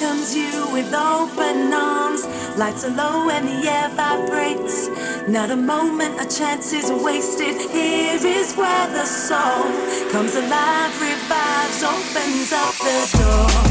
welcomes you with open arms. Lights are low and the air vibrates. Not a moment, a chance is wasted. Here is where the soul comes alive, revives, opens up the door.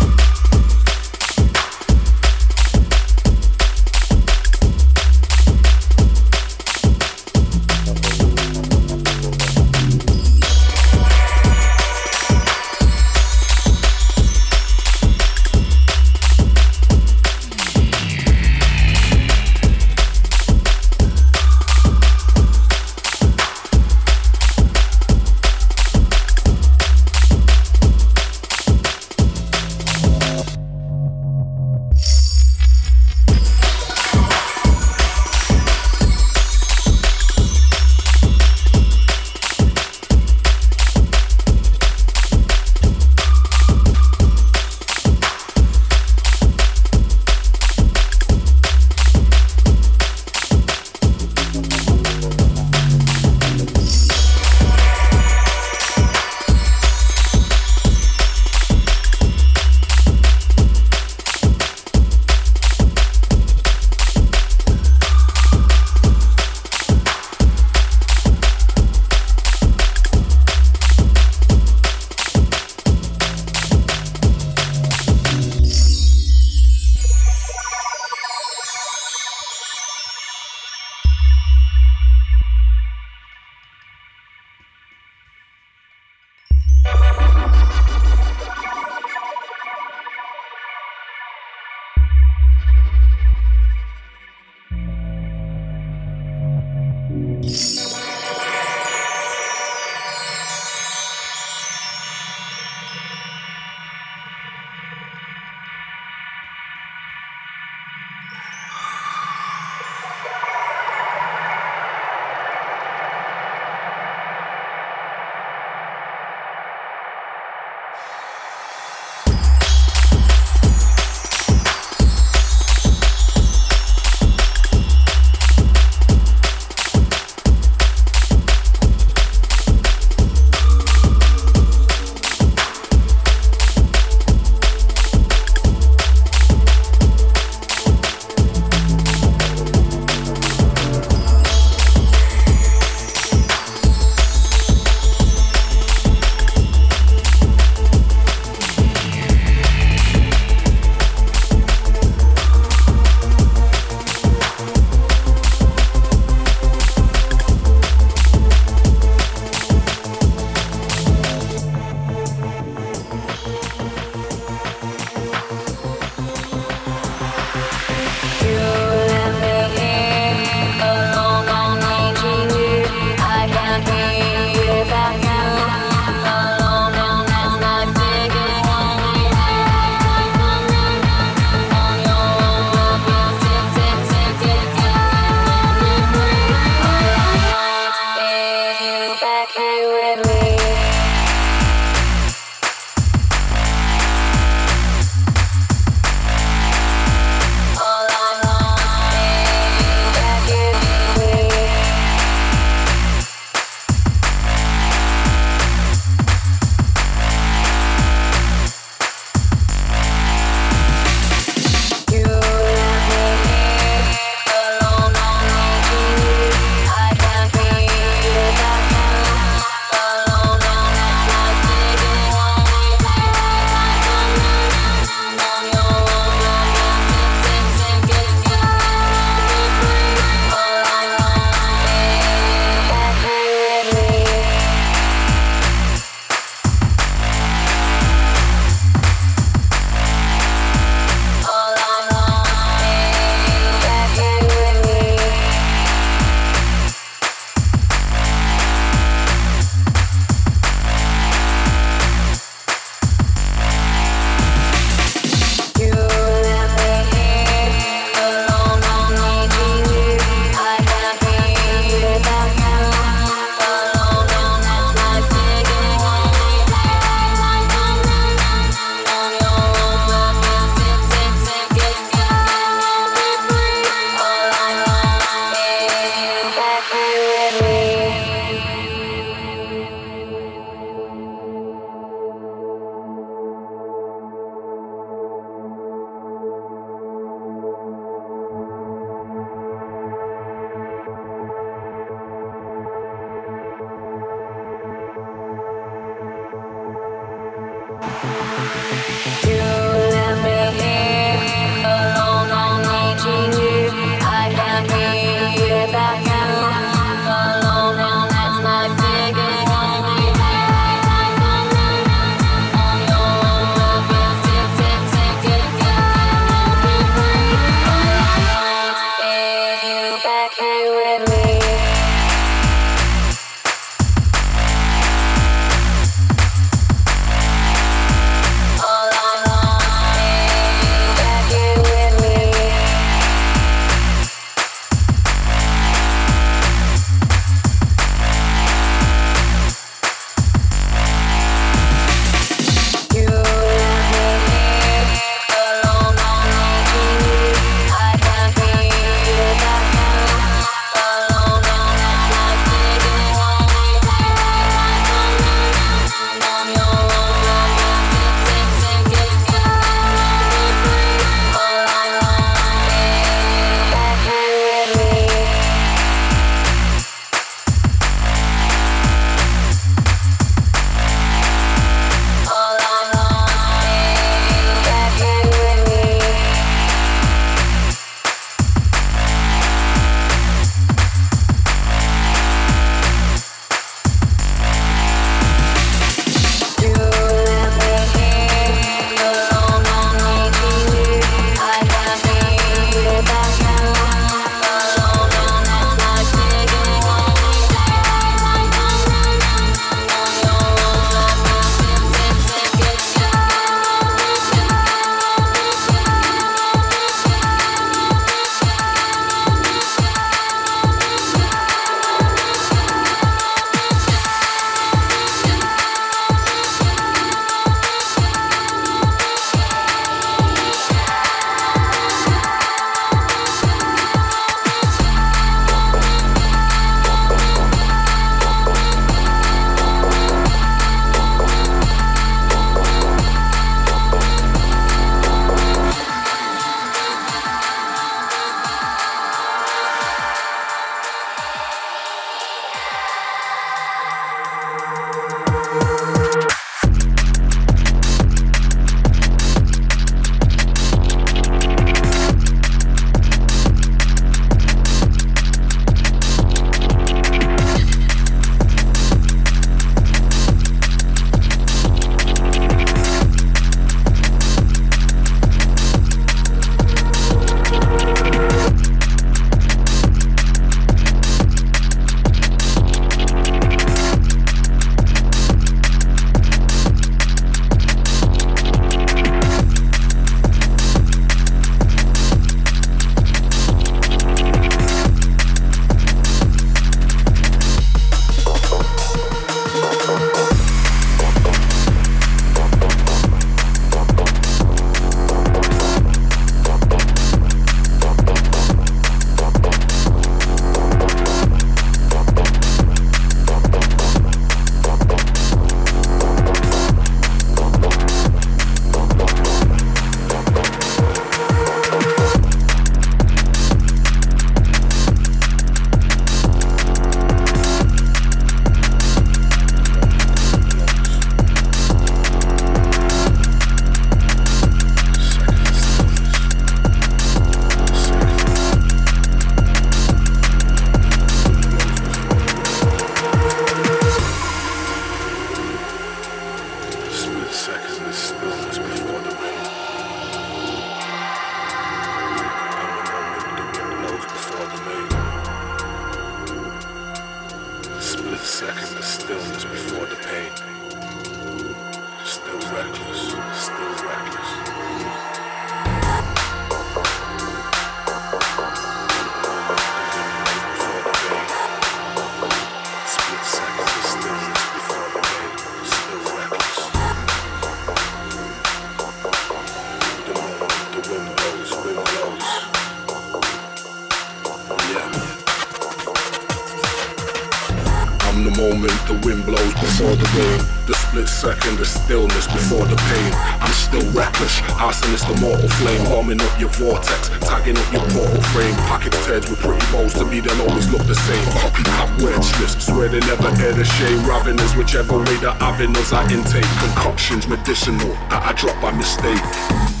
The wind blows before the rain. The split second, the stillness before the pain. I'm still reckless. Arsonist, the mortal flame, bombing up your vortex, tagging up your portal frame. Packet turds with pretty balls to me, they'll always look the same. Copycat wordsmiths, swear they never hear the shame. Ravenous, whichever way the avenues I intake. Concoctions medicinal that I drop by mistake.